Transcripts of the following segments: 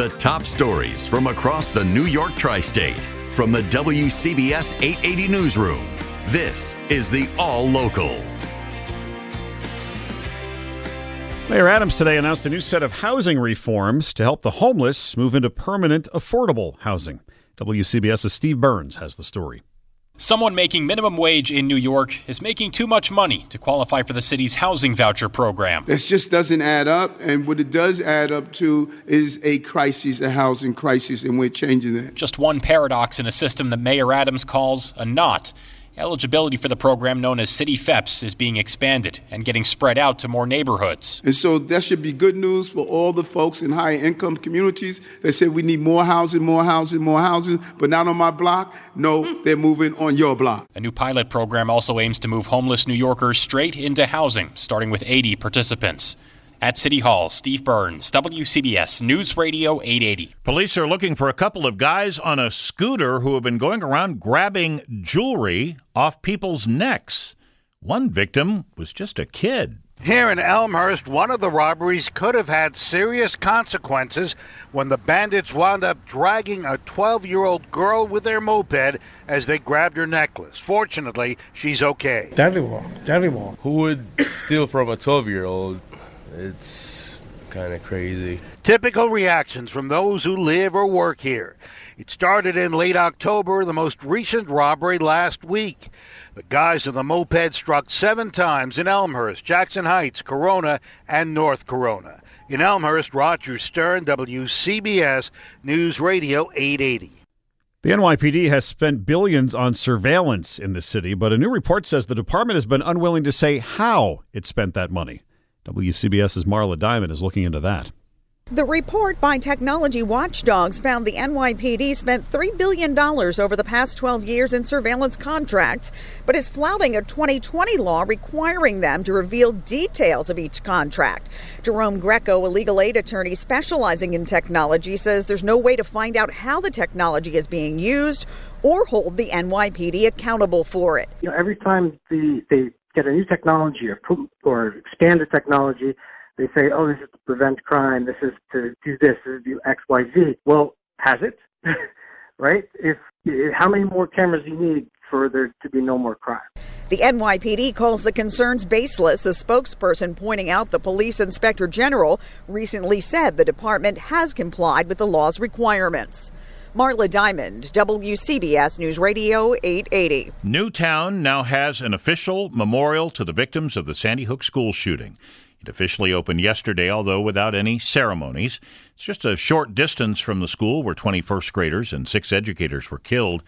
The top stories from across the New York tri state from the WCBS 880 Newsroom. This is the All Local. Mayor Adams today announced a new set of housing reforms to help the homeless move into permanent, affordable housing. WCBS's Steve Burns has the story. Someone making minimum wage in New York is making too much money to qualify for the city's housing voucher program. This just doesn't add up, and what it does add up to is a crisis, a housing crisis, and we're changing that. Just one paradox in a system that Mayor Adams calls a knot. Eligibility for the program known as CityFHEPS is being expanded and getting spread out to more neighborhoods. And so that should be good news for all the folks in higher income communities that said we need more housing, more housing, more housing, but not on my block. No, they're moving on your block. A new pilot program also aims to move homeless New Yorkers straight into housing, starting with 80 participants. At City Hall, Steve Burns, WCBS News Radio 880. Police are looking for a couple of guys on a scooter who have been going around grabbing jewelry off people's necks. One victim was just a kid. Here in Elmhurst, one of the robberies could have had serious consequences when the bandits wound up dragging a 12 year old girl with their moped as they grabbed her necklace. Fortunately, she's okay. Deadly wrong. Deadly wrong. Who would steal from a 12 year old? It's kind of crazy. Typical reactions from those who live or work here. It started in late October, the most recent robbery last week. The guys in the moped struck seven times in Elmhurst, Jackson Heights, Corona, and North Corona. In Elmhurst, Roger Stern, WCBS News Radio 880. The NYPD has spent billions on surveillance in the city, but a new report says the department has been unwilling to say how it spent that money. WCBS's Marla Diamond is looking into that. The report by technology watchdogs found the NYPD spent $3 billion over the past 12 years in surveillance contracts, but is flouting a 2020 law requiring them to reveal details of each contract. Jerome Greco, a legal aid attorney specializing in technology, says there's no way to find out how the technology is being used or hold the NYPD accountable for it. You know, every time the, they get a new technology or, or expand the technology, they say, oh, this is to prevent crime, this is to do this, this is to do X, Y, Z. Well, has it? right? If, how many more cameras do you need for there to be no more crime? The NYPD calls the concerns baseless. A spokesperson pointing out the police inspector general recently said the department has complied with the law's requirements. Marla Diamond, WCBS News Radio 880. Newtown now has an official memorial to the victims of the Sandy Hook school shooting. It officially opened yesterday, although without any ceremonies. It's just a short distance from the school where 21st graders and six educators were killed.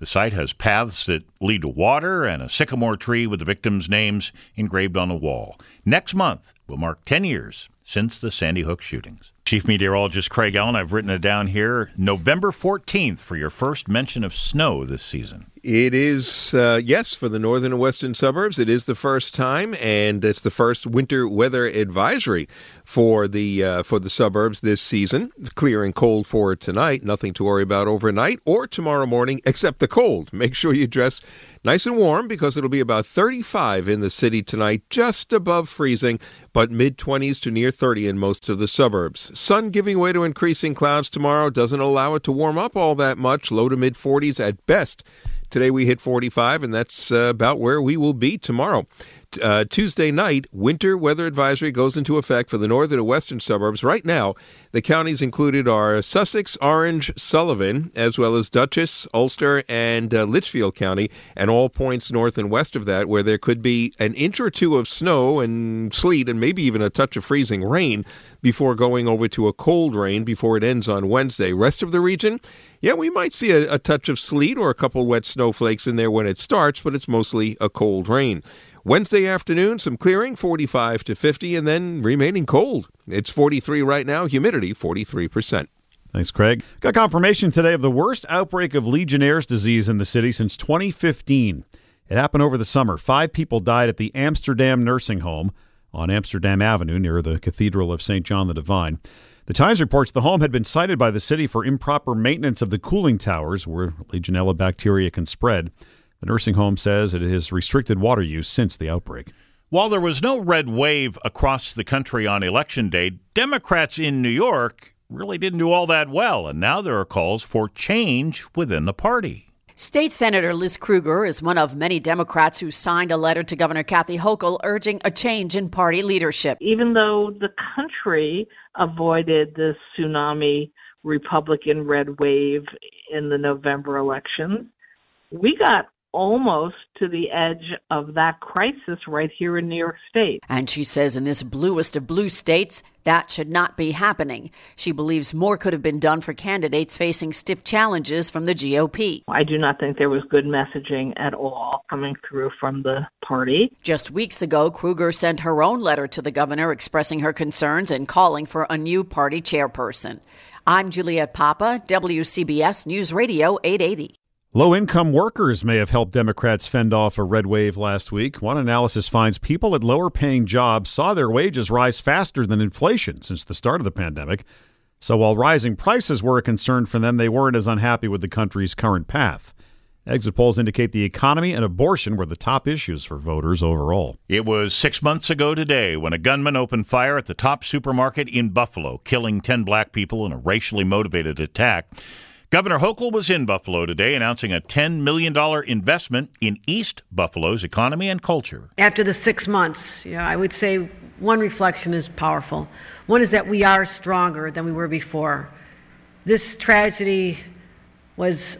The site has paths that lead to water and a sycamore tree with the victims' names engraved on the wall. Next month will mark 10 years since the Sandy Hook shootings. Chief Meteorologist Craig Allen, I've written it down here. November 14th for your first mention of snow this season. It is, uh, yes, for the northern and western suburbs. It is the first time, and it's the first winter weather advisory for the uh, for the suburbs this season. Clear and cold for tonight. Nothing to worry about overnight or tomorrow morning, except the cold. Make sure you dress nice and warm because it'll be about 35 in the city tonight, just above freezing, but mid 20s to near 30 in most of the suburbs. Sun giving way to increasing clouds tomorrow doesn't allow it to warm up all that much. Low to mid 40s at best. Today we hit 45, and that's uh, about where we will be tomorrow. Uh, Tuesday night, winter weather advisory goes into effect for the northern and western suburbs. Right now, the counties included are Sussex, Orange, Sullivan, as well as Dutchess, Ulster, and uh, Litchfield County, and all points north and west of that where there could be an inch or two of snow and sleet and maybe even a touch of freezing rain before going over to a cold rain before it ends on Wednesday. Rest of the region, yeah, we might see a, a touch of sleet or a couple wet snowflakes in there when it starts, but it's mostly a cold rain. Wednesday afternoon, some clearing, 45 to 50, and then remaining cold. It's 43 right now, humidity 43%. Thanks, Craig. Got confirmation today of the worst outbreak of Legionnaire's disease in the city since 2015. It happened over the summer. Five people died at the Amsterdam nursing home on Amsterdam Avenue near the Cathedral of St. John the Divine. The Times reports the home had been cited by the city for improper maintenance of the cooling towers where Legionella bacteria can spread. The nursing home says it has restricted water use since the outbreak. While there was no red wave across the country on election day, Democrats in New York really didn't do all that well, and now there are calls for change within the party. State Senator Liz Krueger is one of many Democrats who signed a letter to Governor Kathy Hochul urging a change in party leadership. Even though the country avoided the tsunami Republican red wave in the November elections, we got almost to the edge of that crisis right here in New York State. And she says in this bluest of blue states, that should not be happening. She believes more could have been done for candidates facing stiff challenges from the GOP. I do not think there was good messaging at all coming through from the party. Just weeks ago, Krueger sent her own letter to the governor expressing her concerns and calling for a new party chairperson. I'm Juliet Papa, WCBS News Radio 880. Low income workers may have helped Democrats fend off a red wave last week. One analysis finds people at lower paying jobs saw their wages rise faster than inflation since the start of the pandemic. So while rising prices were a concern for them, they weren't as unhappy with the country's current path. Exit polls indicate the economy and abortion were the top issues for voters overall. It was six months ago today when a gunman opened fire at the Tops supermarket in Buffalo, killing 10 black people in a racially motivated attack. Governor Hochul was in Buffalo today announcing a $10 million investment in East Buffalo's economy and culture. After the six months, yeah, I would say one reflection is powerful. One is that we are stronger than we were before. This tragedy was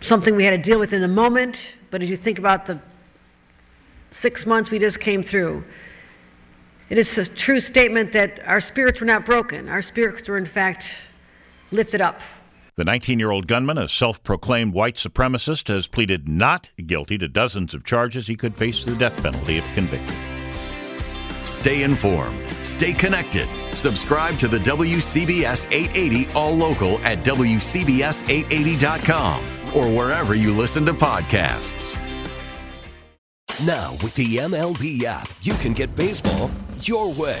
something we had to deal with in the moment, but as you think about the six months we just came through, it is a true statement that our spirits were not broken. Our spirits were, in fact, lifted up. The 19 year old gunman, a self proclaimed white supremacist, has pleaded not guilty to dozens of charges. He could face the death penalty if convicted. Stay informed. Stay connected. Subscribe to the WCBS 880 All Local at WCBS880.com or wherever you listen to podcasts. Now, with the MLB app, you can get baseball your way.